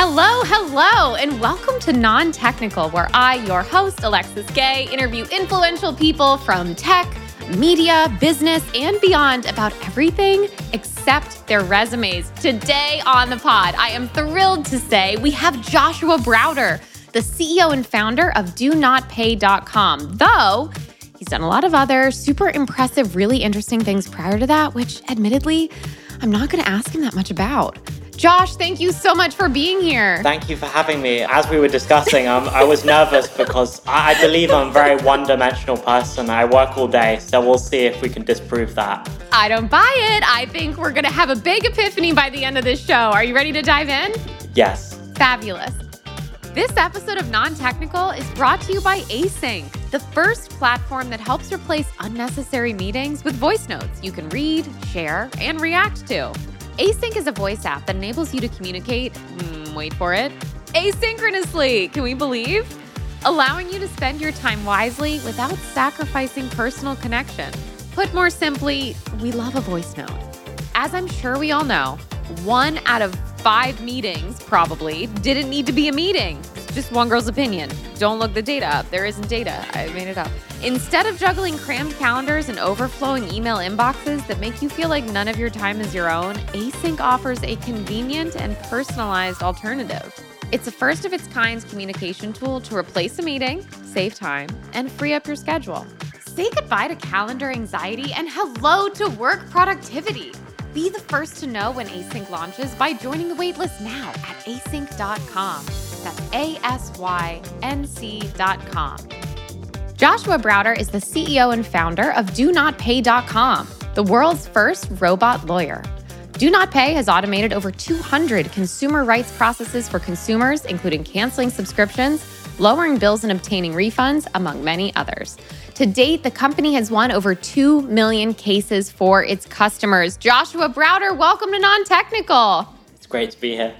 Hello, hello, and welcome to Non Technical, where I, your host, Alexis Gay, interview influential people from tech, media, business, and beyond about everything except their resumes. Today on the pod, I am thrilled to say we have Joshua Browder, the CEO and founder of DoNotPay.com, though he's done a lot of other super impressive, really interesting things prior to that, which admittedly, I'm not going to ask him that much about. Josh, thank you so much for being here. Thank you for having me. As we were discussing, um, I was nervous because I, I believe I'm a very one dimensional person. I work all day, so we'll see if we can disprove that. I don't buy it. I think we're going to have a big epiphany by the end of this show. Are you ready to dive in? Yes. Fabulous. This episode of Non Technical is brought to you by Async, the first platform that helps replace unnecessary meetings with voice notes you can read, share, and react to. Async is a voice app that enables you to communicate, mm, wait for it, asynchronously. Can we believe? Allowing you to spend your time wisely without sacrificing personal connection. Put more simply, we love a voice note. As I'm sure we all know, one out of five meetings probably didn't need to be a meeting. Just one girl's opinion. Don't look the data up. There isn't data. I made it up. Instead of juggling crammed calendars and overflowing email inboxes that make you feel like none of your time is your own, Async offers a convenient and personalized alternative. It's a first of its kind communication tool to replace a meeting, save time, and free up your schedule. Say goodbye to calendar anxiety and hello to work productivity. Be the first to know when Async launches by joining the waitlist now at async.com. That's A S Y N C.com. Joshua Browder is the CEO and founder of DoNotPay.com, the world's first robot lawyer. Do Not Pay has automated over 200 consumer rights processes for consumers, including canceling subscriptions, lowering bills and obtaining refunds, among many others. To date, the company has won over 2 million cases for its customers. Joshua Browder, welcome to Non Technical. It's great to be here.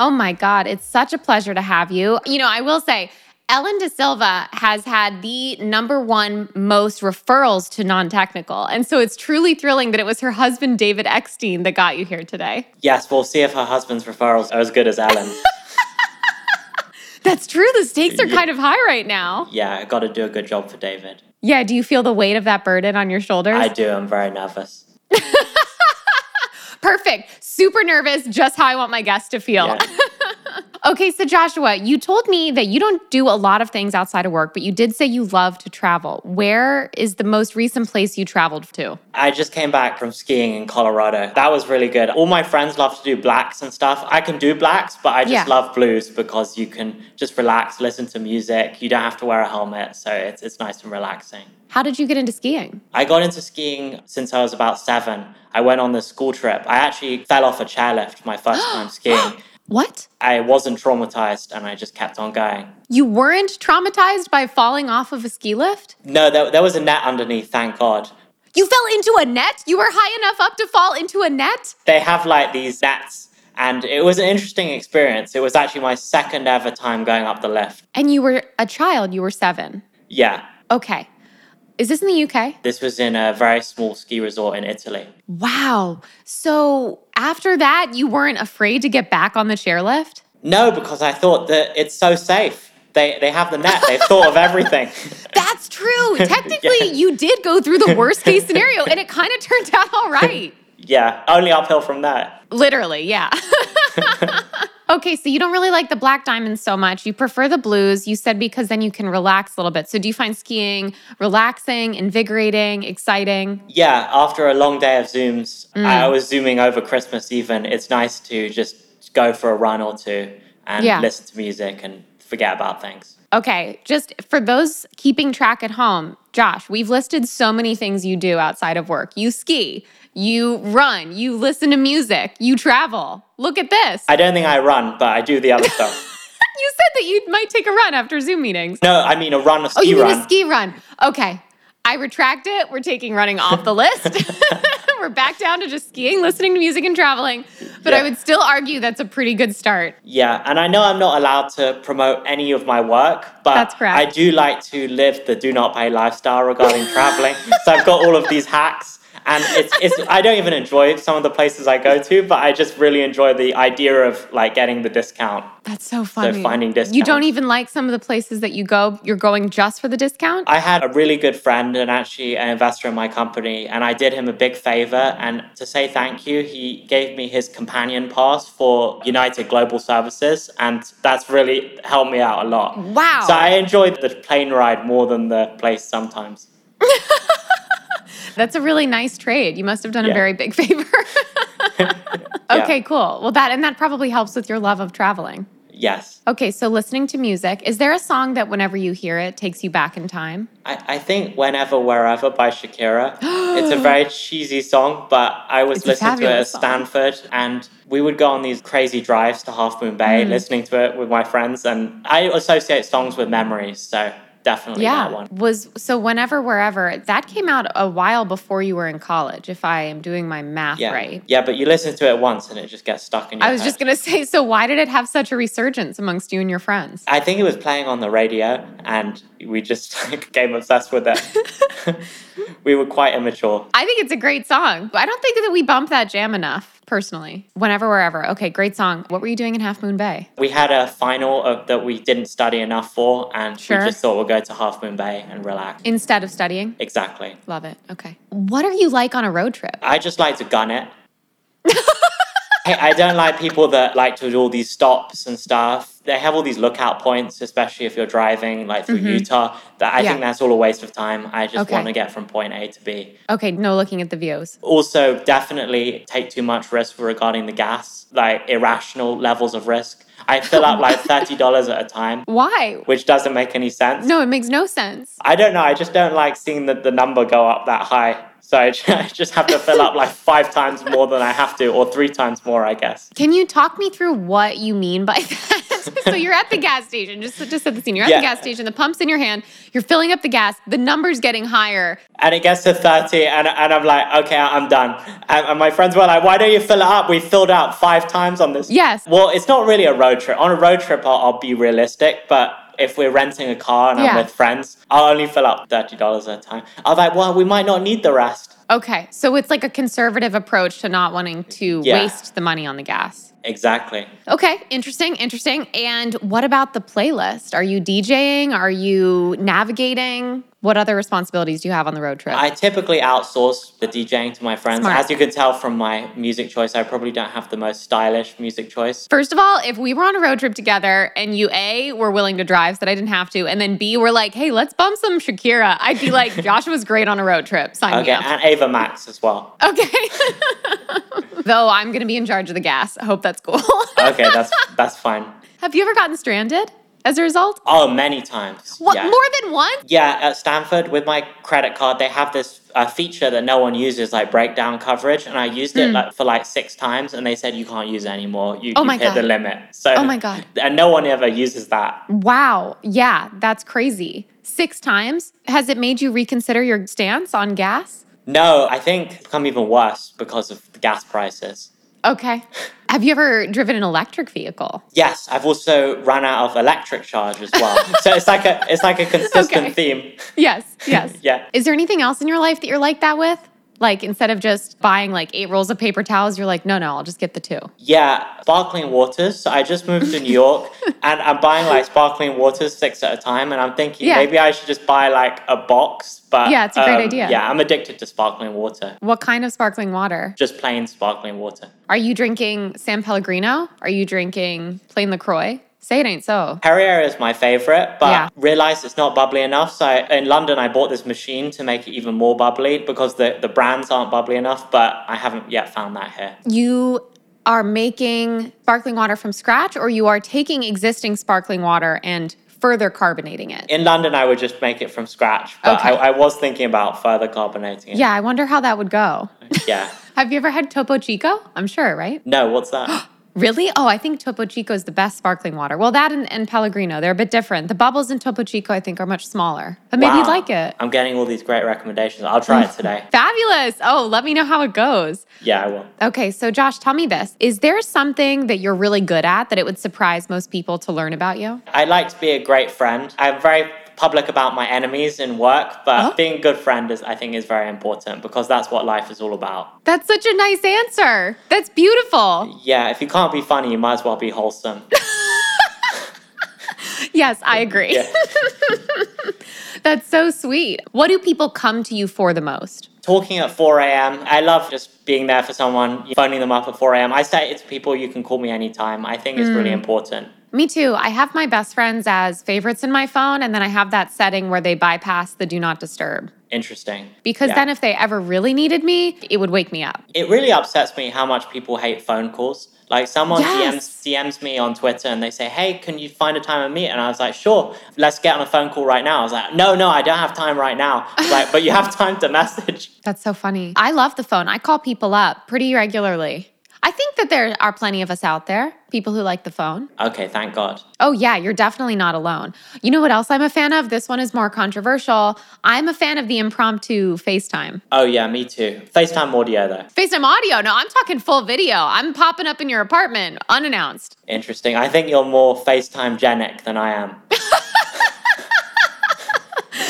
Oh my God, it's such a pleasure to have you. You know, I will say, Ellen De Silva has had the number one most referrals to non technical. And so it's truly thrilling that it was her husband, David Eckstein, that got you here today. Yes, we'll see if her husband's referrals are as good as Ellen's. That's true. The stakes are kind of high right now. yeah, I got to do a good job for David. Yeah. Do you feel the weight of that burden on your shoulders? I do. I'm very nervous. Perfect. Super nervous, just how I want my guests to feel. Yeah. okay, so Joshua, you told me that you don't do a lot of things outside of work, but you did say you love to travel. Where is the most recent place you traveled to? I just came back from skiing in Colorado. That was really good. All my friends love to do blacks and stuff. I can do blacks, but I just Yeah. love blues because you can just relax, listen to music. You don't have to wear a helmet, so it's, it's nice and relaxing. How did you get into skiing? I got into skiing since I was about seven. I went on this school trip. I actually fell off a chairlift my first time skiing. What? I wasn't traumatized and I just kept on going. You weren't traumatized by falling off of a ski lift? No, there, there was a net underneath, thank God. You fell into a net? You were high enough up to fall into a net? They have like these nets, and it was an interesting experience. It was actually my second ever time going up the lift. And you were a child, you were seven. Yeah, Okay. Is this in the UK? this was in a very small ski resort in Italy. Wow. So after that, you weren't afraid to get back on the chairlift? No, because I thought that it's so safe. They, they have the net, they've thought of everything. That's true. Technically, you did go through the worst case scenario, and it kind of turned out all right. yeah, only uphill from there. Literally, yeah. Okay, so you don't really like the black diamonds so much. You prefer the blues. You said because then you can relax a little bit. So do you find skiing relaxing, invigorating, exciting? Yeah, after a long day of Zooms, I mm. was Zooming over Christmas even. It's nice to just go for a run or two and Yeah. listen to music and forget about things. Okay, just for those keeping track at home, Josh, we've listed so many things you do outside of work. You ski, you run, you listen to music, you travel. Look at this. I don't think I run, but I do the other stuff. you said that you might take a run after Zoom meetings. No, I mean a run, a ski Oh, you mean run. a ski run. Okay. I retract it. We're taking running off the list. We're back down to just skiing, listening to music, and traveling. But I would still argue that's a pretty good start. Yeah, and I know I'm not allowed to promote any of my work, but That's correct. I do like to live the do not pay lifestyle regarding traveling. So I've got all of these hacks, And it's, it's I don't even enjoy some of the places I go to, but I just really enjoy the idea of like getting the discount. That's so funny. So finding discounts. You don't even like some of the places that you go, you're going just for the discount? I had a really good friend and actually an investor in my company, and I did him a big favor. And to say thank you, he gave me his companion pass for United Global Services, and that's really helped me out a lot. Wow. So I enjoyed the plane ride more than the place sometimes. That's a really nice trade. You must have done a very big favor. okay, cool. Well, that and that probably helps with your love of traveling. Yes. Okay, so listening to music, is there a song that whenever you hear it takes you back in time? I, I think Whenever, Wherever by Shakira. it's a very cheesy song, but I was It's listening to it at song. Stanford and we would go on these crazy drives to Half Moon Bay Mm. listening to it with my friends. And I associate songs with memories, so definitely that one. Was so whenever wherever that came out a while before you were in college, if I am doing my math Yeah. right. Yeah, but you listen to it once and it just gets stuck in your head. I was head. just gonna say, so why did it have such a resurgence amongst you and your friends? I think it was playing on the radio and we just like, became obsessed with it. we were quite immature. I think it's a great song. I don't think that we bump that jam enough, personally. Whenever, wherever. Okay, great song. What were you doing in Half Moon Bay? We had a final of, that we didn't study enough for, and Sure. we just thought we'd go to Half Moon Bay and relax. Instead of studying? Exactly. Love it. Okay. What are you like on a road trip? I just like to gun it. I don't like people that like to do all these stops and stuff. They have all these lookout points, especially if you're driving like through Utah. That I Mm-hmm. Yeah. think that's all a waste of time. I just Okay. want to get from point A to B. Okay, no looking at the views. Also, definitely take too much risk regarding the gas, like irrational levels of risk. I fill up like thirty dollars at a time, Why? which doesn't make any sense. No, it makes no sense. I don't know. I just don't like seeing the, the number go up that high. So I just have to fill up like five times more than I have to, or three times more, I guess. Can you talk me through what you mean by that? so you're at the gas station, just just set the scene. You're at Yeah. the gas station, the pump's in your hand, you're filling up the gas, the number's getting higher. And it gets to 30, and, and I'm like, okay, I'm done. And, and my friends were like, why don't you fill it up? We filled out five times on this. Yes. Well, it's not really a road trip. On a road trip, I'll, I'll be realistic, but if we're renting a car and Yeah. I'm with friends, I'll only fill up $30 at a time. I was like, well, we might not need the rest. Okay, so it's like a conservative approach to not wanting to Yeah. waste the money on the gas. Exactly. Okay, interesting, interesting. And what about the playlist? Are you DJing? Are you navigating? What other responsibilities do you have on the road trip? I typically outsource the DJing to my friends. Smart. As you can tell from my music choice, I probably don't have the most stylish music choice. First of all, if we were on a road trip together and you A were willing to drive so that I didn't have to, and then B were like, hey, let's bump some Shakira, I'd be like, Joshua's great on a road trip. Sign Okay, me up. and Ava Max as well. Okay. Though I'm gonna be in charge of the gas. I hope that's cool. Okay, that's that's fine. have you ever gotten stranded as a result? Oh, many times. What yeah. more than once? Yeah, at Stanford with my credit card, they have this uh, feature that no one uses, like breakdown coverage, and I used it like for like six times, and they said you can't use it anymore. You, Hmm. Oh my hit the limit. So, Oh my God. and no one ever uses that. Wow. Yeah, that's crazy. Six times. Has it made you reconsider your stance on gas? No, I think it's become even worse because of the gas prices. Okay. Have you ever driven an electric vehicle? Yes, I've also run out of electric charge as well. so it's like a it's like a consistent Okay. theme. Yes, yes. Yeah. Is there anything else in your life that you're like that with? Like instead of just buying like eight rolls of paper towels, you're like, no, no, I'll just get the two. Yeah, sparkling waters. So I just moved to New York and I'm buying like sparkling waters six at a time. And I'm thinking Yeah. maybe I should just buy like a box. But um, Yeah, it's a great idea. Yeah, I'm addicted to sparkling water. What kind of sparkling water? Just plain sparkling water. Are you drinking San Pellegrino? Are you drinking plain LaCroix? Say it ain't so. Perrier is my favorite, but Yeah. realized it's not bubbly enough. So I, in London, I bought this machine to make it even more bubbly because the, the brands aren't bubbly enough. But I haven't yet found that here. You are making sparkling water from scratch, or you are taking existing sparkling water and further carbonating it? In London, I would just make it from scratch, but Okay. I, I was thinking about further carbonating it. Yeah, I wonder how that would go. Yeah. Have you ever had Topo Chico? I'm sure, right? No, what's that? Really? Oh, I think Topo Chico is the best sparkling water. Well, that and, and Pellegrino, they're a bit different. The bubbles in Topo Chico, I think, are much smaller. But maybe you'd like it. I'm getting all these great recommendations. I'll try it today. Fabulous. Oh, let me know how it goes. Yeah, I will. Okay, so Josh, tell me this. Is there something that you're really good at that it would surprise most people to learn about you? I like to be a great friend. I'm very public about my enemies in work, but being a good friend is, I think, is very important because that's what life is all about. That's such a nice answer. That's beautiful. Yeah, if you can't be funny, you might as well be wholesome. Yes, I agree. Yeah. That's so sweet. What do people come to you for the most? Talking at 4 a.m., I love just being there for someone, phoning them up at 4 a.m. I say it to people, you can call me anytime. I think it's Hmm. really important. Me too. I have my best friends as favorites in my phone, and then I have that setting where they bypass the do not disturb. Interesting. Because Yeah. then, if they ever really needed me, it would wake me up. It really upsets me how much people hate phone calls. Like someone Yes. DMs, DMs me on Twitter and they say, "Hey, can you find a time to meet?" And I was like, "Sure, let's get on a phone call right now." I was like, "No, no, I don't have time right now." Like, "But you have time to message." That's so funny. I love the phone. I call people up pretty regularly. I think that there are plenty of us out there, people who like the phone. Okay, thank God. Oh, yeah, you're definitely not alone. You know what else I'm a fan of? This one is more controversial. I'm a fan of the impromptu FaceTime. Oh yeah, me too. FaceTime audio though. FaceTime audio. No, I'm talking full video. I'm popping up in your apartment unannounced. Interesting. I think you're more FaceTime genic than I am.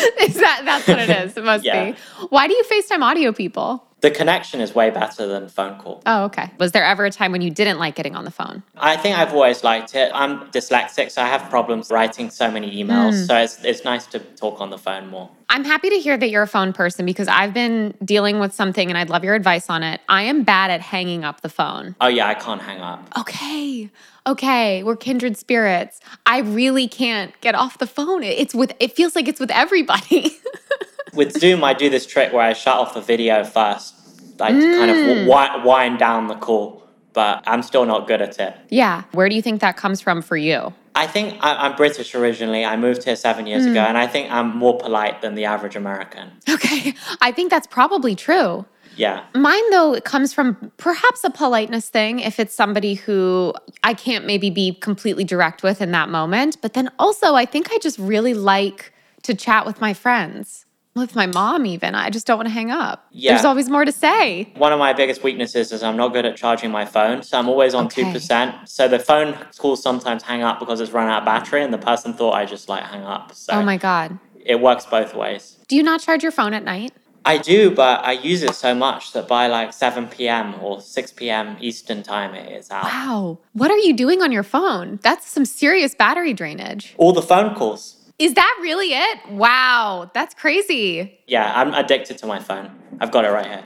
Is that that's what it is? It must Yeah. be. Why do you FaceTime audio people? The connection is way better than phone call. Oh, okay. Was there ever a time when you didn't like getting on the phone? I think I've always liked it. I'm dyslexic, so I have problems writing so many emails. Hmm. So it's, it's nice to talk on the phone more. I'm happy to hear that you're a phone person because I've been dealing with something and I'd love your advice on it. I am bad at hanging up the phone. Oh yeah, I can't hang up. Okay. Okay, we're kindred spirits. I really can't get off the phone. It's with it feels like it's with everybody. With Zoom, I do this trick where I shut off the video first, like to kind of Mm. wi- wind down the call, but I'm still not good at it. yeah. Where do you think that comes from for you? I think I- I'm British originally. I moved here seven years Mm. ago, and I think I'm more polite than the average American. Okay. I think that's probably true. Yeah. Mine, though, it comes from perhaps a politeness thing if it's somebody who I can't maybe be completely direct with in that moment. But then also, I think I just really like to chat with my friends, with my mom, even. I just don't want to hang up. Yeah. There's always more to say. One of my biggest weaknesses is I'm not good at charging my phone, so I'm always on Okay. two percent. So the phone calls sometimes hang up because it's run out of battery, and the person thought I just like hang up. So Oh my God. it works both ways. Do you not charge your phone at night? I do, but I use it so much that by like 7 p.m. or 6 p.m. Eastern time, it is out. Wow. What are you doing on your phone? That's some serious battery drainage. All the phone calls. Is that really it? Wow. That's crazy. Yeah, I'm addicted to my phone. I've got it right here.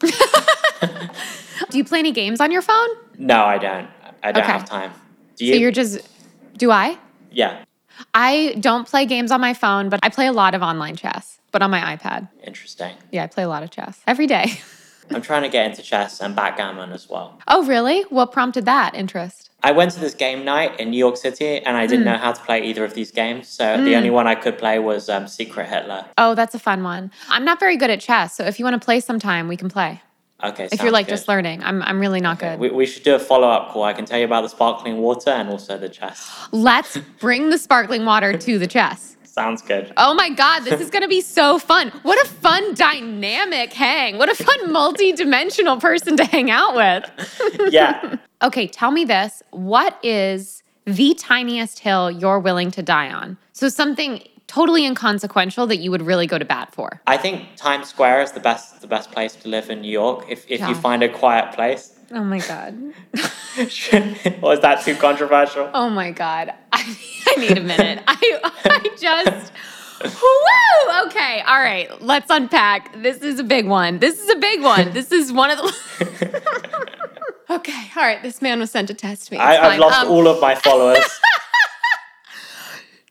Do you play any games on your phone? No, I don't. I don't Okay. have time. Do you? So you? you're just, do I? yeah, I don't play games on my phone, but I play a lot of online chess, but on my iPad. interesting. Yeah, I play a lot of chess every day. I'm trying to get into chess and backgammon as well. oh, really? What prompted that interest? I went to this game night in New York City and I Hmm. didn't know how to play either of these games. So the only one I could play was um, Secret Hitler. Oh, that's a fun one. I'm not very good at chess, so if you want to play sometime, we can play. Okay, If you're like just learning, I'm, I'm really not good. We, we should do a follow up call. I can tell you about the sparkling water and also the chess. Let's bring the sparkling water to the chess. Sounds good. Oh my God, this is gonna be so fun. What a fun dynamic hang. What a fun multi dimensional person to hang out with. Yeah. Okay, tell me this. What is the tiniest hill you're willing to die on? So something totally inconsequential that you would really go to bat for. I think Times Square is the best the best place to live in New York if, if you find a quiet place. Oh my God. Was that too controversial? Oh my God. I, I need a minute. I, I just. Woo! Okay, all right. Let's unpack. This is a big one. This is a big one. This is one of the. okay, all right. This man was sent to test me. It's I, I've lost Um, all of my followers.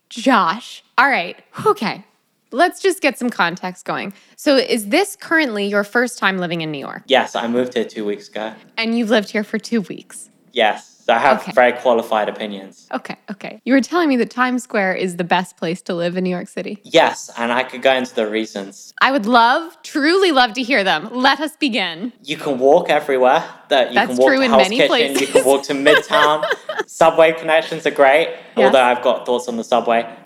Josh. All right. Okay. Let's just get some context going. So, is this currently your first time living in New York? yes, I moved here two weeks ago. And you've lived here for two weeks? Yes. So I have Okay. very qualified opinions. Okay, okay. You were telling me that Times Square is the best place to live in New York City. Yes, and I could go into the reasons. I would love, truly love to hear them. Let us begin. You can walk everywhere. That you That's can walk true to in Hell's many Kitchen. You can walk to Midtown. subway connections are great. Yes. Although I've got thoughts on the subway.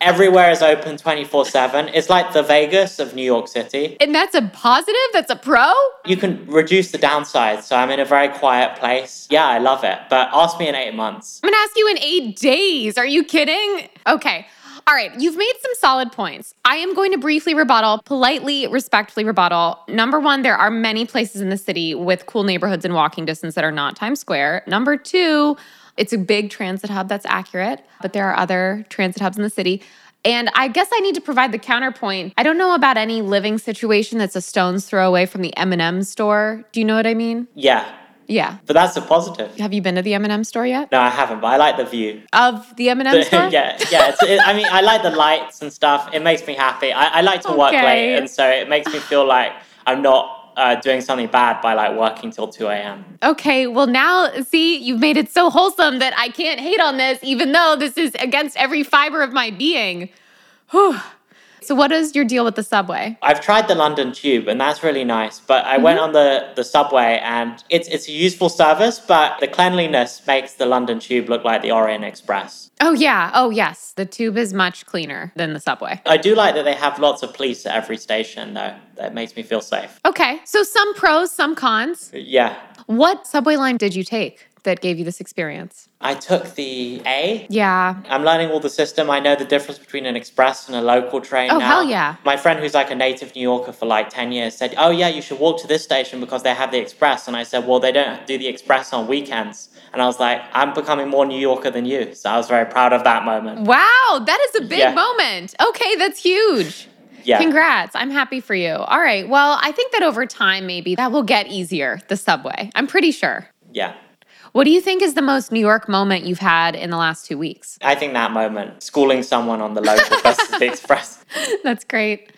Everywhere is open 24 7. It's like the Vegas of New York City. And that's a positive? That's a pro? You can reduce the downside. So I'm in a very quiet place. Yeah, I love it. But ask me in eight months. I'm gonna ask you in eight days. Are you kidding? Okay. All right, you've made some solid points. I am going to briefly rebuttal, politely, respectfully rebuttal. Number one, there are many places in the city with cool neighborhoods and walking distance that are not Times Square. Number two, it's a big transit hub that's accurate, but there are other transit hubs in the city. And I guess I need to provide the counterpoint. I don't know about any living situation that's a stone's throw away from the M&M store. Do you know what I mean? Yeah, Yeah. but that's a positive. Have you been to the M&M store yet? No, I haven't, but I like the view. Of the M&M store? yeah, yeah. It's, it, I mean, I like the lights and stuff. It makes me happy. I, I like to work late, and so it makes me feel like I'm not uh, doing something bad by like working till two a.m. Okay, well now see, you've made it so wholesome that I can't hate on this even though this is against every fiber of my being. Whew. So what is your deal with the subway? I've tried the London Tube, and that's really nice. But I Mm-hmm. went on the, the subway, and it's it's a useful service, but the cleanliness makes the London Tube look like the Orient Express. Oh yeah, oh yes, the tube is much cleaner than the subway. I do like that they have lots of police at every station, though. That makes me feel safe. Okay, so some pros, some cons. Yeah, What subway line did you take that gave you this experience? I took the A. Yeah. I'm learning all the system. I know the difference between an express and a local train Oh, now. hell yeah. My friend, who's like a native New Yorker for like 10 years, said, Oh, yeah, you should walk to this station because they have the express. And I said, Well, they don't do the express on weekends. And I was like, I'm becoming more New Yorker than you. So I was very proud of that moment. Wow, that is a big Yeah. moment. Okay, that's huge. Yeah. Congrats. I'm happy for you. All right. Well, I think that over time, maybe that will get easier, the subway. I'm pretty sure. Yeah. What do you think is the most New York moment you've had in the last two weeks? I think that moment, schooling someone on the local the express. That's great.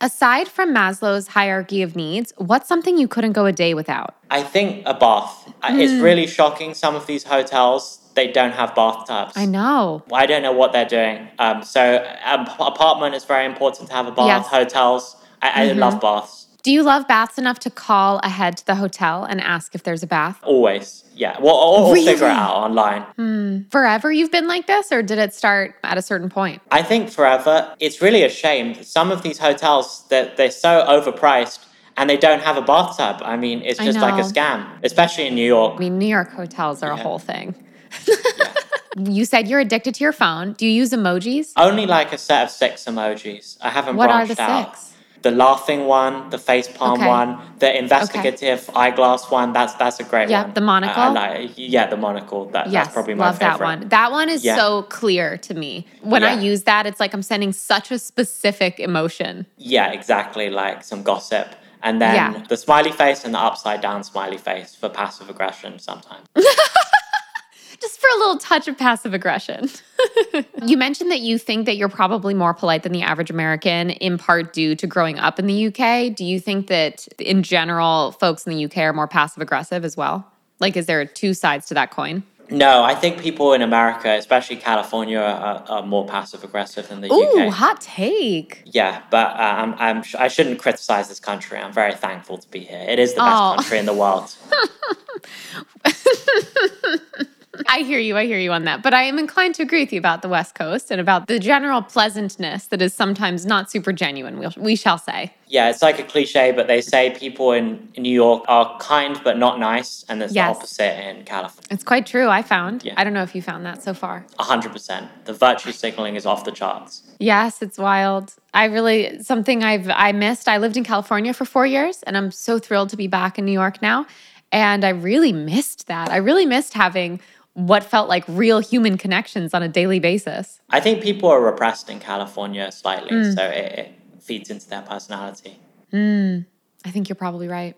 Aside from Maslow's hierarchy of needs, what's something you couldn't go a day without? I think a bath. I Hmm. It's really shocking. Some of these hotels, they don't have bathtubs. I know. I don't know what they're doing. Um, so um, apartment is very important to have a bath. Yes. Mm-hmm. Hotels, I, I love baths. Do you love baths enough to call ahead to the hotel and ask if there's a bath? Always, yeah. Well, or, or figure it out online. Hmm. Forever you've been like this, or did it start at a certain point? I think forever. It's really a shame. Some of these hotels, they're, they're so overpriced and they don't have a bathtub. I mean, it's just like a scam, especially in New York. I mean, New York hotels are a whole thing. you said you're addicted to your phone. Do you use emojis? Only like a set of six emojis. I haven't What are branched the out. The laughing one, the face palm Okay. one, the investigative eyeglass one. That's that's a great Yeah, one. Yeah, the uh, monocle? I, I like, yeah, the monocle. That, Yes, that's probably my love that one. That one is Yeah. so clear to me. When I use that, it's like I'm sending such a specific emotion. Yeah, exactly. Like some gossip. And then Yeah. the smiley face and the upside down smiley face for passive aggression sometimes. Just for a little touch of passive aggression. you mentioned that you think that you're probably more polite than the average American, in part due to growing up in the UK. Do you think that in general, folks in the UK are more passive aggressive as well? Like, is there two sides to that coin? no, I think people in America, especially California, are, are more passive aggressive than the Ooh, UK. hot take. Yeah, but uh, I'm, I'm, sh- I shouldn't criticize this country. I'm very thankful to be here. It is the best Oh. country in the world. I hear you. I hear you on that. But I am inclined to agree with you about the West Coast and about the general pleasantness that is sometimes not super genuine, we'll, we shall say. Yeah, it's like a cliche, but they say people in, New York are kind but not nice, and it's Yes. the opposite in California. It's quite true, I found. Yeah. I don't know if you found that so far. 100%. The virtue signaling is off the charts. Yes, it's wild. I really something I've I missed. I lived in California for 4 years and I'm so thrilled to be back in New York now. And I really missed that. I really missed having what felt like real human connections on a daily basis. I think people are repressed in California slightly, Mm. so it, it feeds into their personality. I think you're probably right.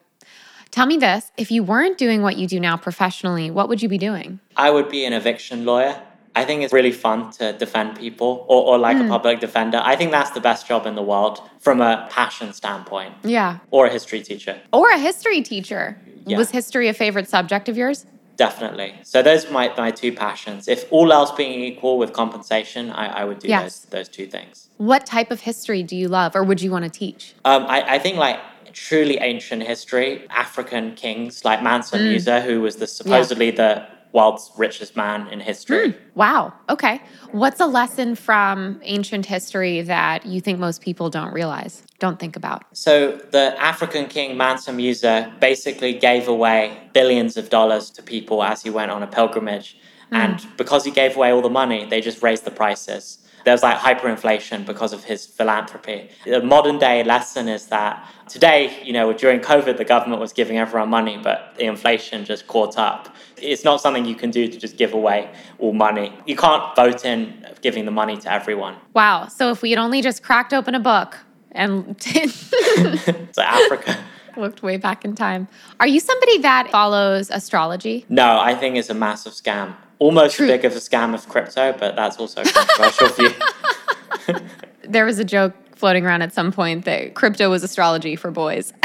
Tell me this, if you weren't doing what you do now professionally, what would you be doing? I would be an eviction lawyer. I think it's really fun to defend people or, or like Hmm. a public defender. I think that's the best job in the world from a passion standpoint Yeah. or a history teacher. Or a history teacher. Yeah. Was history a favorite subject of yours? Definitely. So those are my, my two passions. If all else being equal with compensation, I, I would do Yes. those, those two things. What type of history do you love or would you want to teach? Um, I, I think like truly ancient history, African kings like Mansa Mm. Musa, who was the supposedly the world's richest man in history. Hmm. Wow. Okay. What's a lesson from ancient history that you think most people don't realize, don't think about? So the African king Mansa Musa basically gave away billions of dollars to people as he went on a pilgrimage. Hmm. And because he gave away all the money, they just raised the prices. There's like hyperinflation because of his philanthropy. The modern day lesson is that today, you know, during COVID, the government was giving everyone money, but the inflation just caught up. It's not something you can do to just give away all money. You can't vote in giving the money to everyone. Wow. So if we had only just cracked open a book and so Africa. looked way back in time. Are you somebody that follows astrology? No, I think it's a massive scam. Almost True. as big of a scam as crypto, but that's also a controversial view. There was a joke floating around at some point that crypto was astrology for boys.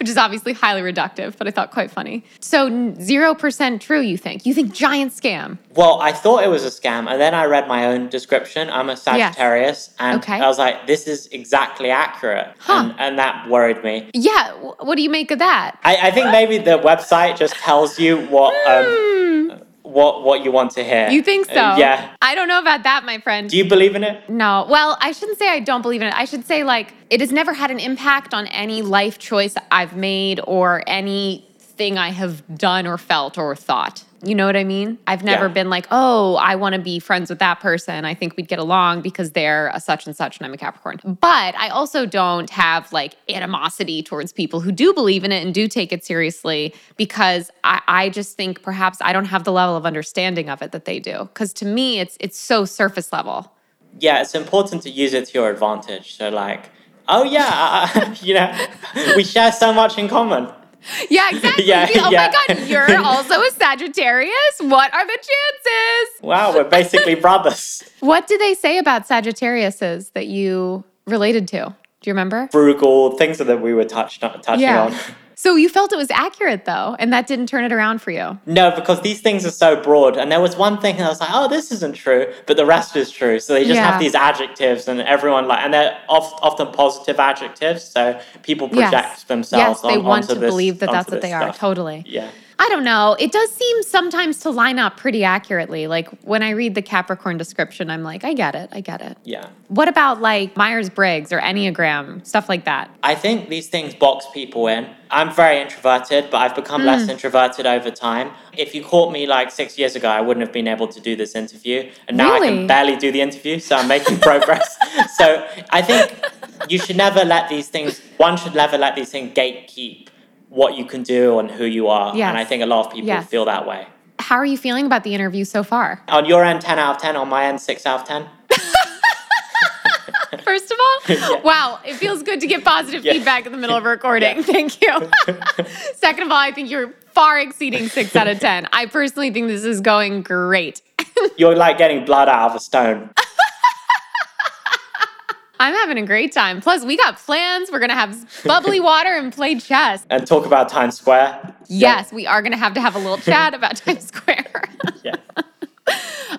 Which is obviously highly reductive, but I thought quite funny. So, 0% true, you think? You think giant scam? Well, I thought it was a scam, and then I read my own description. I'm a Sagittarius, and Okay. I was like, this is exactly accurate. Huh. And, and that worried me. Yeah. What do you make of that? I, I think maybe the website just tells you what um, Hmm. What what you want to hear. You think so? Uh, yeah. I don't know about that, my friend. Do you believe in it? No. Well, I shouldn't say I don't believe in it. I should say, like, it has never had an impact on any life choice I've made or anything I have done or felt or thought. You know what I mean? I've never Yeah. been like, oh, I want to be friends with that person. I think we'd get along because they're a such and such and I'm a Capricorn. But I also don't have like animosity towards people who do believe in it and do take it seriously because I, I just think perhaps I don't have the level of understanding of it that they do. Because to me, it's it's so surface level. Yeah, it's important to use it to your advantage. So like, oh yeah, you know, we share so much in common. Yeah, exactly. Yeah, oh yeah. my God, you're also a Sagittarius. What are the chances? Wow, we're basically brothers. What do they say about Sagittariuses that you related to? Do you remember? Frugal things that we were touched touching on. So you felt it was accurate though, and that didn't turn it around for you. No, because these things are so broad. And there was one thing that I was like, oh, this isn't true, but the rest is true. So they just Yeah. have these adjectives, and everyone like, and they're oft, often positive adjectives. So people project yes. themselves Yes, they want onto to this, believe that that's what they are. Totally. Yeah. I don't know. It does seem sometimes to line up pretty accurately. Like when I read the Capricorn description, I'm like, I get it. I get it. Yeah. What about like Myers Briggs or Enneagram, stuff like that? I think these things box people in. I'm very introverted, but I've become Hmm. less introverted over time. If you caught me like six years ago, I wouldn't have been able to do this interview. And now I can barely do the interview, so I'm making progress. so I think you should never let these things, one should never let these things gatekeep what you can do and who you are. Yes. And I think a lot of people Yes. feel that way. How are you feeling about the interview so far? On your end, 10 out of 10. On my end, 6 out of 10. First of all, Yeah. wow, it feels good to get positive Yeah. feedback in the middle of a recording. Thank you. Second of all, I think you're far exceeding six out of 10. I personally think this is going great. You're like getting blood out of a stone. I'm having a great time. Plus, we got plans. We're going to have bubbly water and play chess. And talk about Times Square. Yes, we are going to have to have a little chat about Times Square. Yeah.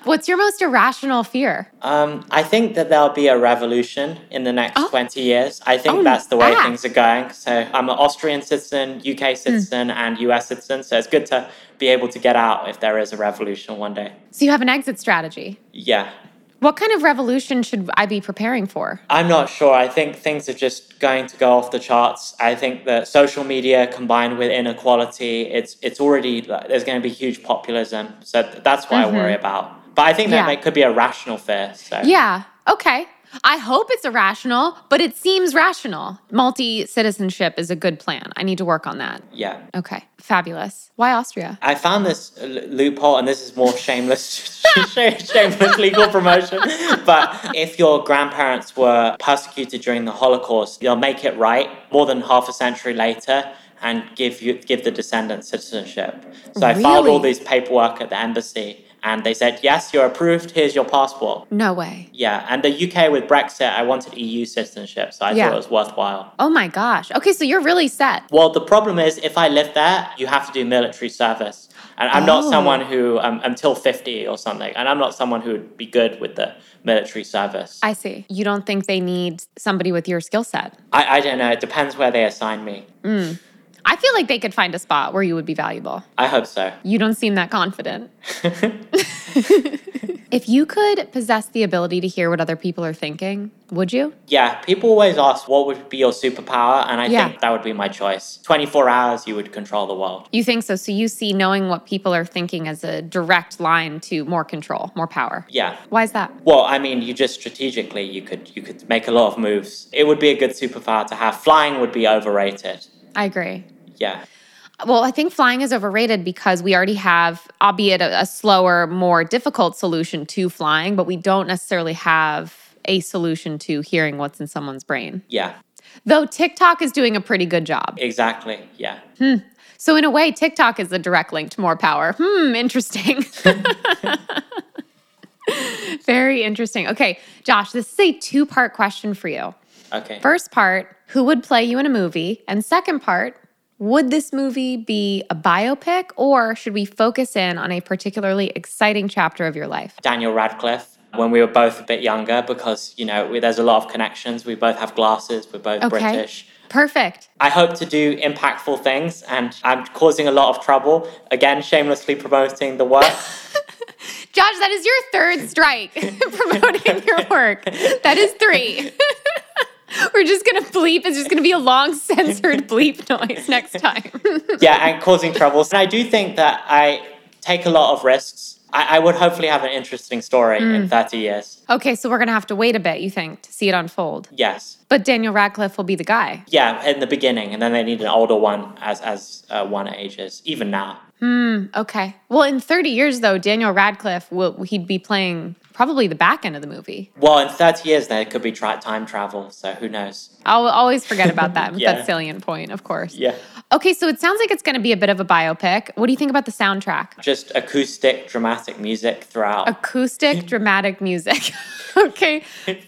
What's your most irrational fear? Um, I think that there'll be a revolution in the next Oh. 20 years. I think Oh, that's the way ah. things are going. So I'm an Austrian citizen, Hmm. UK citizen, and US citizen. So it's good to be able to get out if there is a revolution one day. So, you have an exit strategy. Yeah. What kind of revolution should I be preparing for? I'm not sure. I think things are just going to go off the charts. I think that social media combined with inequality, it's it's already there's going to be huge populism. So that's what I worry about. But I think that Mm-hmm. Yeah. it could be a rational fear. So Yeah. Okay. I hope it's irrational, but it seems rational. Multi citizenship is a good plan. I need to work on that. yeah. Okay. Fabulous. Why Austria? I found this loophole, and this is more shameless, shameless legal promotion. But if your grandparents were persecuted during the Holocaust, they'll make it right more than half a century later and give you give the descendants citizenship. So I filed all these paperwork at the embassy, and they said, "Yes, you're approved. Here's your passport." No way. Yeah, and the UK with Brexit, I wanted EU citizenship, so I Yeah. thought it was worthwhile. Oh my gosh. Okay, so you're really set. Well, the problem is if I live there, you have to do military service. And I'm not Oh. someone who, um, until 50 or something, and I'm not someone who would be good with the military service. I, I see. You don't think they need somebody with your skill set? I, don't know. It depends where they assign me. I feel like they could find a spot where you would be valuable. I hope so. You don't seem that confident. If you could possess the ability to hear what other people are thinking, would you? Yeah, people always ask what would be your superpower, and I Yeah. think that would be my choice. 24 hours, you would control the world. You think so? So you see knowing what people are thinking as a direct line to more control, more power. Yeah. Why is that? Well, I mean, you just strategically you could you could make a lot of moves. It would be a good superpower to have. Flying would be overrated. I agree. Yeah. Well, I think flying is overrated because we already have, albeit a, a slower, more difficult solution to flying, but we don't necessarily have a solution to hearing what's in someone's brain. Yeah. Though TikTok is doing a pretty good job. Exactly. Yeah. So, in a way, TikTok is a direct link to more power. Hmm, interesting. Very interesting. Okay, Josh, this is a two part question for you. Okay. First part, who would play you in a movie? And second part, would this movie be a biopic or should we focus in on a particularly exciting chapter of your life? Daniel Radcliffe when we were both a bit younger because you know we, there's a lot of connections. We both have glasses. We're both Okay. British. Perfect. I hope to do impactful things, and I'm causing a lot of trouble. Again, shamelessly promoting the work. Josh, that is your third strike promoting your work. That is three. We're just gonna bleep. It's just gonna be a long censored bleep noise next time. yeah, and causing troubles. And I do think that I take a lot of risks. I, I would hopefully have an interesting story in 30 years. okay, so we're gonna have to wait a bit, you think, to see it unfold. Yes. But Daniel Radcliffe will be the guy. Yeah, in the beginning, and then they need an older one as as uh, one ages. Even now, Hmm, okay. Well, in 30 years, though, Daniel Radcliffe will he'd be playing probably the back end of the movie. well, in thirty years there could be tri- time travel. So who knows? I'll always forget about that. Yeah. That salient point, of course. Yeah, Okay, so it sounds like it's going to be a bit of a biopic. What do you think about the soundtrack? just acoustic, dramatic music throughout. Acoustic, dramatic music. okay,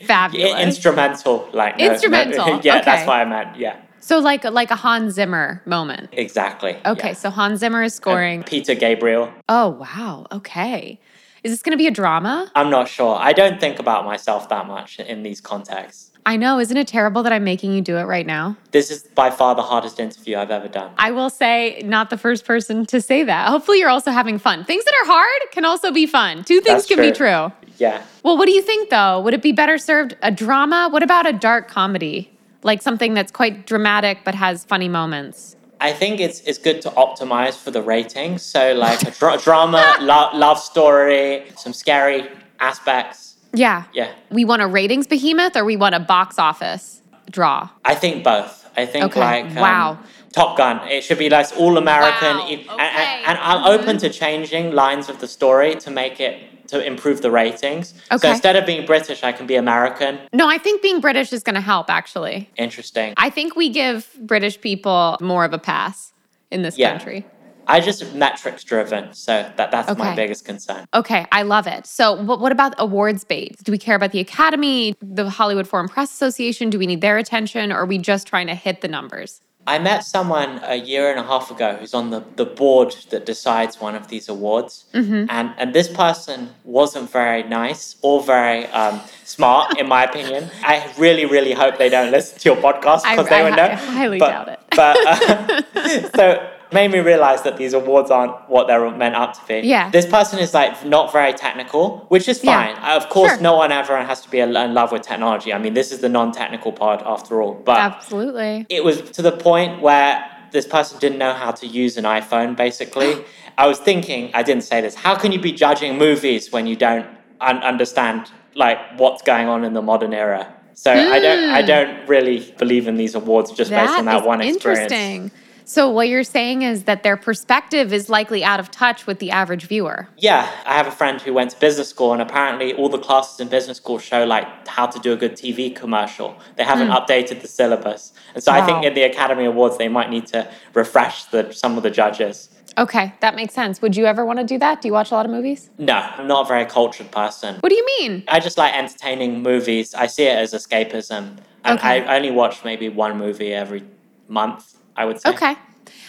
fabulous. Instrumental, like no- no- Instrumental, yeah, okay. that's what I meant. Yeah, so like like a Hans Zimmer moment. exactly. Okay, yeah. so Hans Zimmer is scoring. Peter Gabriel. Oh wow. Okay. Is this going to be a drama? I'm not sure. I don't think about myself that much in these contexts. I know. Isn't it terrible that I'm making you do it right now? This is by far the hardest interview I've ever done. I will say, not the first person to say that. Hopefully, you're also having fun. Things that are hard can also be fun. Two things That's can be true. true. Yeah. Well, what do you think though? Would it be better served a drama? What about a dark comedy? Like something that's quite dramatic but has funny moments? I think it's it's good to optimize for the ratings. So like a dra- drama, lo- love story, some scary aspects. Yeah. Yeah. We want a ratings behemoth or we want a box office draw? I think both. I think Okay. like um, Wow. Top Gun. It should be like all American, Wow. e- and, Okay. and, and I'm open to changing lines of the story to make it to improve the ratings. Okay. So instead of being British, I can be American. No, I think being British is going to help actually. Interesting. I think we give British people more of a pass in this Yeah. country. I just metrics driven, so that that's my biggest concern. Okay, I love it. So, what, what about awards bait? Do we care about the Academy, the Hollywood Foreign Press Association? Do we need their attention, or are we just trying to hit the numbers? I met someone a year and a half ago who's on the, the board that decides one of these awards. Mm-hmm. And, and this person wasn't very nice or very um, smart, in my opinion. I really, really hope they don't listen to your podcast because they I would know. highly but, doubt it. But uh, so it made me realize that these awards aren't what they're meant up to be. Yeah. This person is like not very technical, which is Yeah. fine. Uh, of course, Sure. no one ever has to be in love with technology. I mean, this is the non-technical part after all. But Absolutely. it was to the point where this person didn't know how to use an iPhone, basically. I was thinking, I didn't say this, how can you be judging movies when you don't un- understand like what's going on in the modern era? So I don't I hmm. don't really believe in these awards just based on that one experience. interesting. So, what you're saying is that their perspective is likely out of touch with the average viewer. Yeah, I have a friend who went to business school, and apparently all the classes in business school show like how to do a good TV commercial. They haven't hmm. updated the syllabus. and so I think. In the Academy Awards they might need to refresh the some of the judges. Okay, that makes sense. Would you ever want to do that? Do you watch a lot of movies? No, I'm not a very cultured person. What do you mean? I just like entertaining movies. I see it as escapism, and Okay. I only watch maybe one movie every month. I would say. Okay.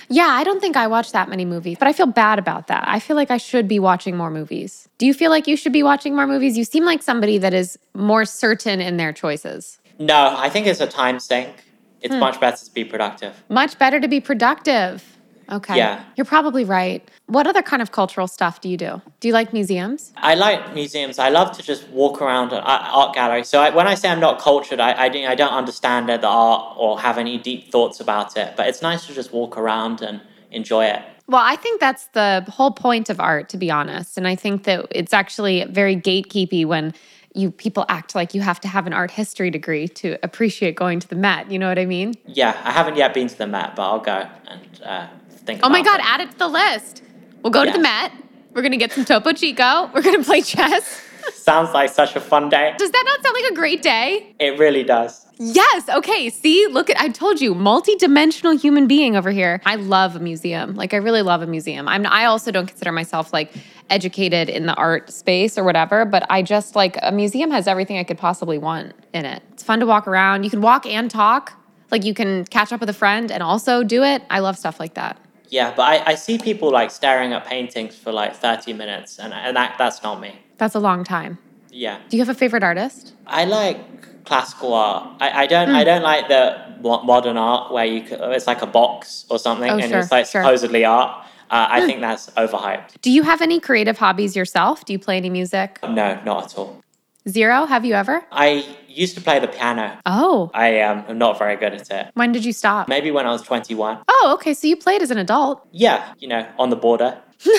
Yeah, I don't think I watch that many movies, but I feel bad about that. I feel like I should be watching more movies. Do you feel like you should be watching more movies? You seem like somebody that is more certain in their choices. No, I think it's a time sink. Hmm. It's much better to be productive. Much better to be productive. Okay. Yeah. You're probably right. What other kind of cultural stuff do you do? Do you like museums? I like museums. I love to just walk around an art gallery. So I, when I say I'm not cultured, I, I, don't- I don't understand the art or have any deep thoughts about it. But it's nice to just walk around and enjoy it. Well, I think that's the whole point of art, to be honest. And I think that it's actually very gatekeepy when you people act like you have to have an art history degree to appreciate going to the Met. You know what I mean? Yeah, I haven't yet been to the Met, but I'll go and uh, think. Oh my God, it. add it to the list. We'll go to the Met. We're gonna get some Topo Chico. We're gonna play chess. Sounds like such a fun day. Does that not sound like a great day? It really does. Yes. Okay. See, look at I told you, multi-dimensional human being over here. I love a museum. Like I really love a museum. I'm I also don't consider myself like educated in the art space or whatever, but I just like a museum has everything I could possibly want in it. It's fun to walk around. You can walk and talk. Like you can catch up with a friend and also do it. I love stuff like that. Yeah, but I, I see people like staring at paintings for like 30 minutes, and, and that, that's not me. That's a long time. Yeah. Do you have a favorite artist? I like classical art. I, I don't I don't like the modern art where you c it's like a box or something Oh, and sure, it's like sure. supposedly art. Uh, I think that's overhyped. Do you have any creative hobbies yourself? Do you play any music? No, not at all. Zero? Have you ever? I used to play the piano. Oh. I um, am not very good at it. When did you stop? Maybe when I was 21. Oh, okay. So you played as an adult. Yeah, you know, on the border.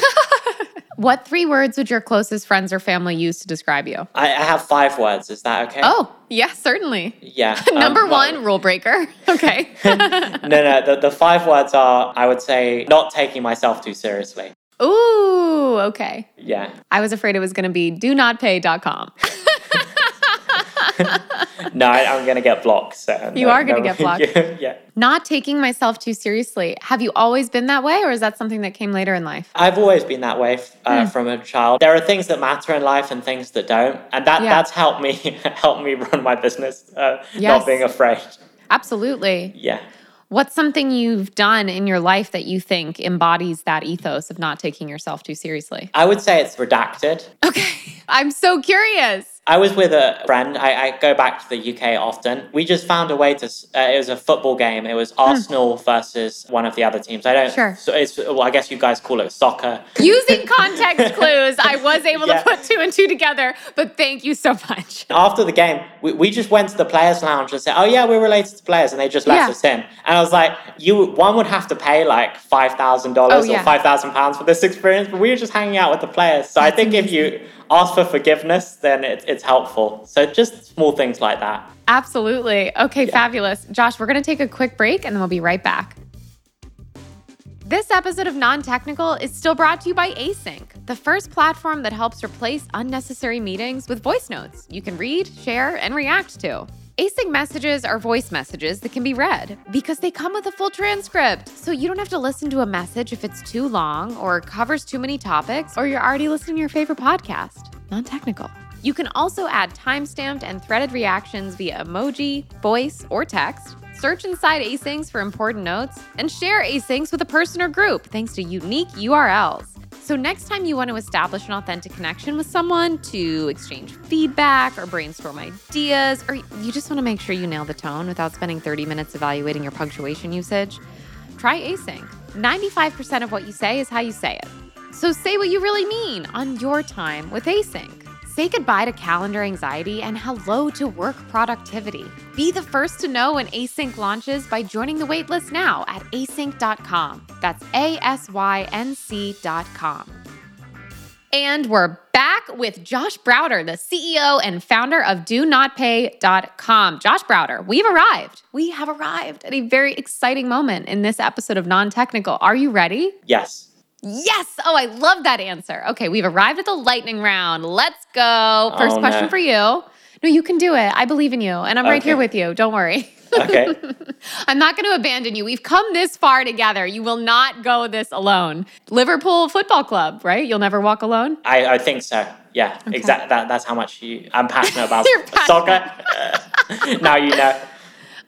What three words would your closest friends or family use to describe you? I, I have five words. Is that okay? Oh, yeah, certainly. yeah. um, Number well- one, rule breaker. Okay. no, no. The, the five words are, I would say, not taking myself too seriously. Ooh, okay. Yeah. I was afraid it was going to be do not pay.com. No, I'm going to get blocked. So You no- are gonna no- get blocked. yeah, yeah. Not taking myself too seriously. Have you always been that way, or is that something that came later in life? I've always been that way uh, Hmm. from a child. There are things that matter in life and things that don't, and that Yeah. that's helped me help me run my business. Uh, Yes. Not being afraid. Absolutely. Yeah. What's something you've done in your life that you think embodies that ethos of not taking yourself too seriously? I would say it's redacted. Okay. I'm so curious. I was with a friend. I, I go back to the UK often. We just found a way to. Uh, it was a football game. It was Arsenal versus one of the other teams. I don't. Hmm. Sure. So it's well, I guess you guys call it soccer. Using context clues, I was able Yeah. to put two and two together, but thank you so much. After the game, we, we just went to the players' lounge and said, "Oh yeah, we're related to players," and they just let Yeah. us in. And I was like, "You one would have to pay like five thousand dollars Oh, yeah. or five thousand pounds for this experience, but we were just hanging out with the players." So I That's think if you ask for forgiveness, then it, it's helpful. So just small things like that. Absolutely. Okay, fabulous. Josh, we're going to take a quick break and then we'll be right back. This episode of Non Technical is still brought to you by Async, the first platform that helps replace unnecessary meetings with voice notes you can read, share, and react to. Async messages are voice messages that can be read because they come with a full transcript. So you don't have to listen to a message if it's too long or covers too many topics or you're already listening to your favorite podcast. Non technical. You can also add timestamped and threaded reactions via emoji, voice, or text. Search inside Asyncs for important notes and share Asyncs with a person or group thanks to unique URLs. So, next time you want to establish an authentic connection with someone to exchange feedback or brainstorm ideas, or you just want to make sure you nail the tone without spending 30 minutes evaluating your punctuation usage, try Async. 95% of what you say is how you say it. So, say what you really mean on your time with Async. Say goodbye to calendar anxiety and hello to work productivity. Be the first to know when Async launches by joining the waitlist now at async.com. That's A S Y N C.com. And we're back with Josh Browder, the CEO and founder of Do Not DoNotPay.com. Josh Browder, we've arrived. We have arrived at a very exciting moment in this episode of Non Technical. Are you ready? Yes. Yes. Oh, I love that answer. Okay, we've arrived at the lightning round. Let's go. First Oh, question no. for you. No, you can do it. I believe in you, and I'm right Okay. here with you. Don't worry. Okay. I'm not going to abandon you. We've come this far together. You will not go this alone. Liverpool Football Club, right? You'll never walk alone. I, I think so. Yeah. Exactly. That, that's how much you. I'm passionate about soccer. now you know.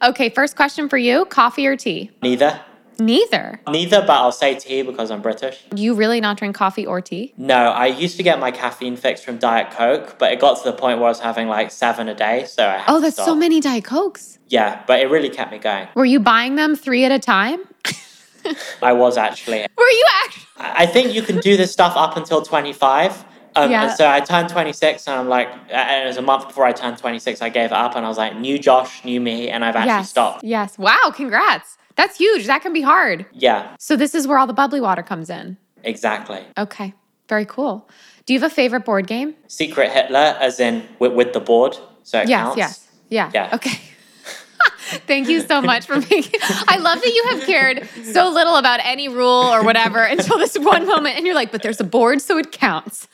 Okay, first question for you coffee or tea? Neither. Neither. Neither, but I'll say tea because I'm British. Do you really not drink coffee or tea? No, I used to get my caffeine fix from Diet Coke, but it got to the point where I was having like seven a day, so I had Oh, that's so many Diet Cokes. Yeah, but it really kept me going. Were you buying them three at a time? I was actually. Were you actually? I I think you can do this stuff up until 25. Um, Yeah. So I turned 26 and I'm like, and it was a month before I turned 26, I gave it up and I was like, new Josh, new me, and I've actually yes. stopped. Yes. Wow. Congrats. That's huge. That can be hard. Yeah, So this is where all the bubbly water comes in. exactly. Okay. Very cool. Do you have a favorite board game? Secret Hitler, as in with, with the board. So it yes. counts. Yes. Yeah. Yeah. Okay. Thank you so much for making. I love that you have cared so little about any rule or whatever until this one moment, and you're like, "But there's a board, so it counts."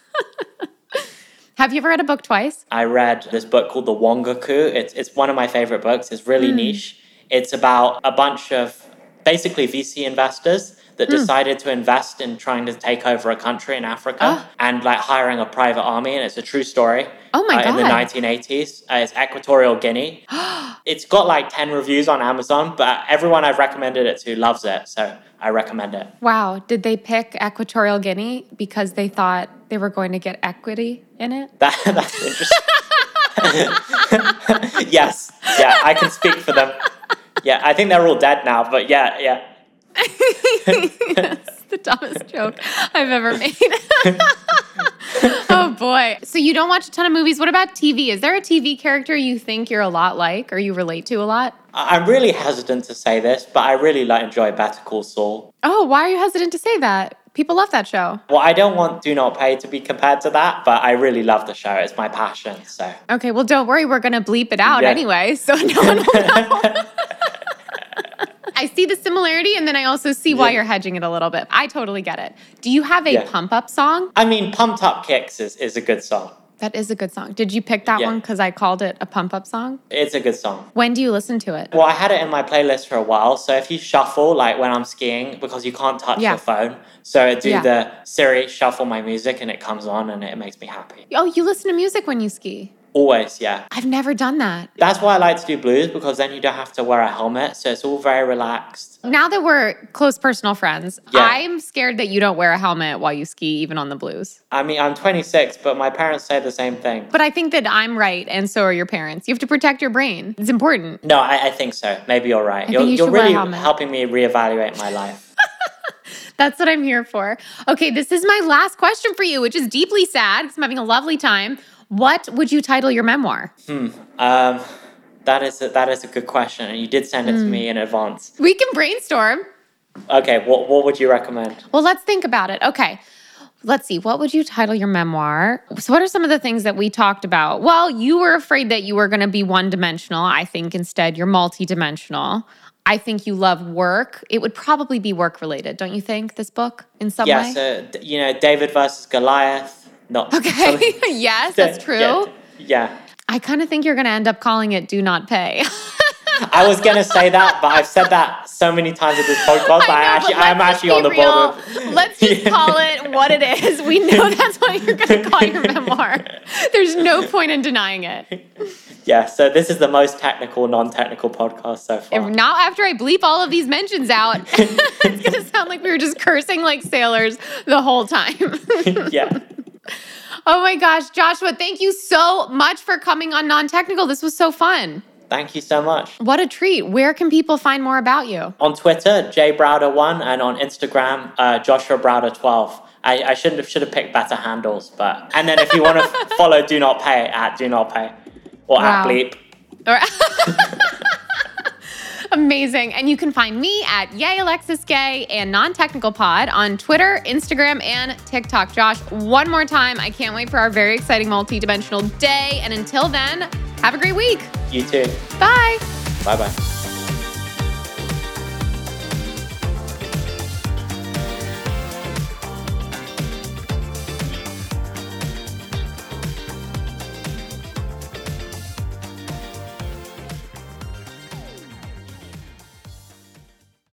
have you ever read a book twice? I read this book called The Wonga Coup. It's, it's one of my favorite books. It's really Hmm. niche. It's about a bunch of basically VC investors that Hmm. decided to invest in trying to take over a country in Africa Oh. and like hiring a private army. And it's a true story. Oh my uh, In the 1980s, uh, it's Equatorial Guinea. it's got like 10 reviews on Amazon, but everyone I've recommended it to loves it. So I recommend it. Wow. Did they pick Equatorial Guinea because they thought they were going to get equity in it? That, that's interesting. yes. Yeah, I can speak for them. Yeah, I think they're all dead now, but yeah, yeah. That's the dumbest joke I've ever made. oh boy. So you don't watch a ton of movies. What about TV? Is there a TV character you think you're a lot like or you relate to a lot? I'm really hesitant to say this, but I really like enjoy Better Call Saul. Oh, why are you hesitant to say that? People love that show. Well, I don't want Do Not Pay to be compared to that, but I really love the show. It's my passion. So Okay, well, don't worry. We're going to bleep it out Yeah. anyway, so no one will know. I see the similarity, and then I also see why Yeah. you're hedging it a little bit. I totally get it. Do you have a Yeah. pump up song? I mean, Pumped Up Kicks is, is a good song. That is a good song. Did you pick that Yeah. one because I called it a pump up song? It's a good song. When do you listen to it? Well, I had it in my playlist for a while. So if you shuffle, like when I'm skiing, because you can't touch Yeah. your phone, so I do Yeah. the Siri shuffle my music and it comes on and it makes me happy. Oh, you listen to music when you ski? Always, yeah. I've never done that. That's why I like to do blues because then you don't have to wear a helmet, so it's all very relaxed. Now that we're close personal friends, Yeah. I'm scared that you don't wear a helmet while you ski, even on the blues. I mean, I'm 26, but my parents say the same thing. But I think that I'm right, and so are your parents. You have to protect your brain. It's important. No, I, I think so. Maybe you're right. think You're, you you're should wear a really helping me reevaluate my life. That's what I'm here for. Okay, this is my last question for you, which is deeply sad 'cause I'm having a lovely time. What would you title your memoir? Hmm. Um, that is a, that is a good question, and you did send it to Hmm. me in advance. We can brainstorm. Okay, what what would you recommend? Well, let's think about it. Okay. Let's see. What would you title your memoir? So, what are some of the things that we talked about? Well, you were afraid that you were going to be one dimensional. I think instead you're multidimensional. I think you love work. It would probably be work related, don't you think? This book in some yeah, way. Yeah, so you know, David versus Goliath. Not okay. yes, that's true. Yeah, yeah. I kind of think you're going to end up calling it "Do Not Pay." I was gonna say that, but I've said that so many times at this podcast. I know, I actually, I'm actually on the real. with- Let's just call it what it is. We know that's what you're going to call your memoir. There's no point in denying it. Yeah, so this is the most technical, non-technical podcast so If far. not after I bleep all of these mentions out, it's going to sound like we were just cursing like sailors the whole time. yeah. Oh my gosh, Joshua, thank you so much for coming on Non Technical. This was so fun. Thank you so much. What a treat. Where can people find more about you? On Twitter, jbrowder1, and on Instagram, uh, Joshua Browder12. I, I shouldn't have should have picked better handles, but and then if you want to follow Do Not Pay at Do Not Pay or Wow. at Bleep. Or- Amazing. And you can find me at Yay Alexis Gay and Non Technical Pod on Twitter, Instagram, and TikTok. Josh, one more time. I can't wait for our very exciting multi-dimensional day. And until then, have a great week. You too. Bye. Bye bye.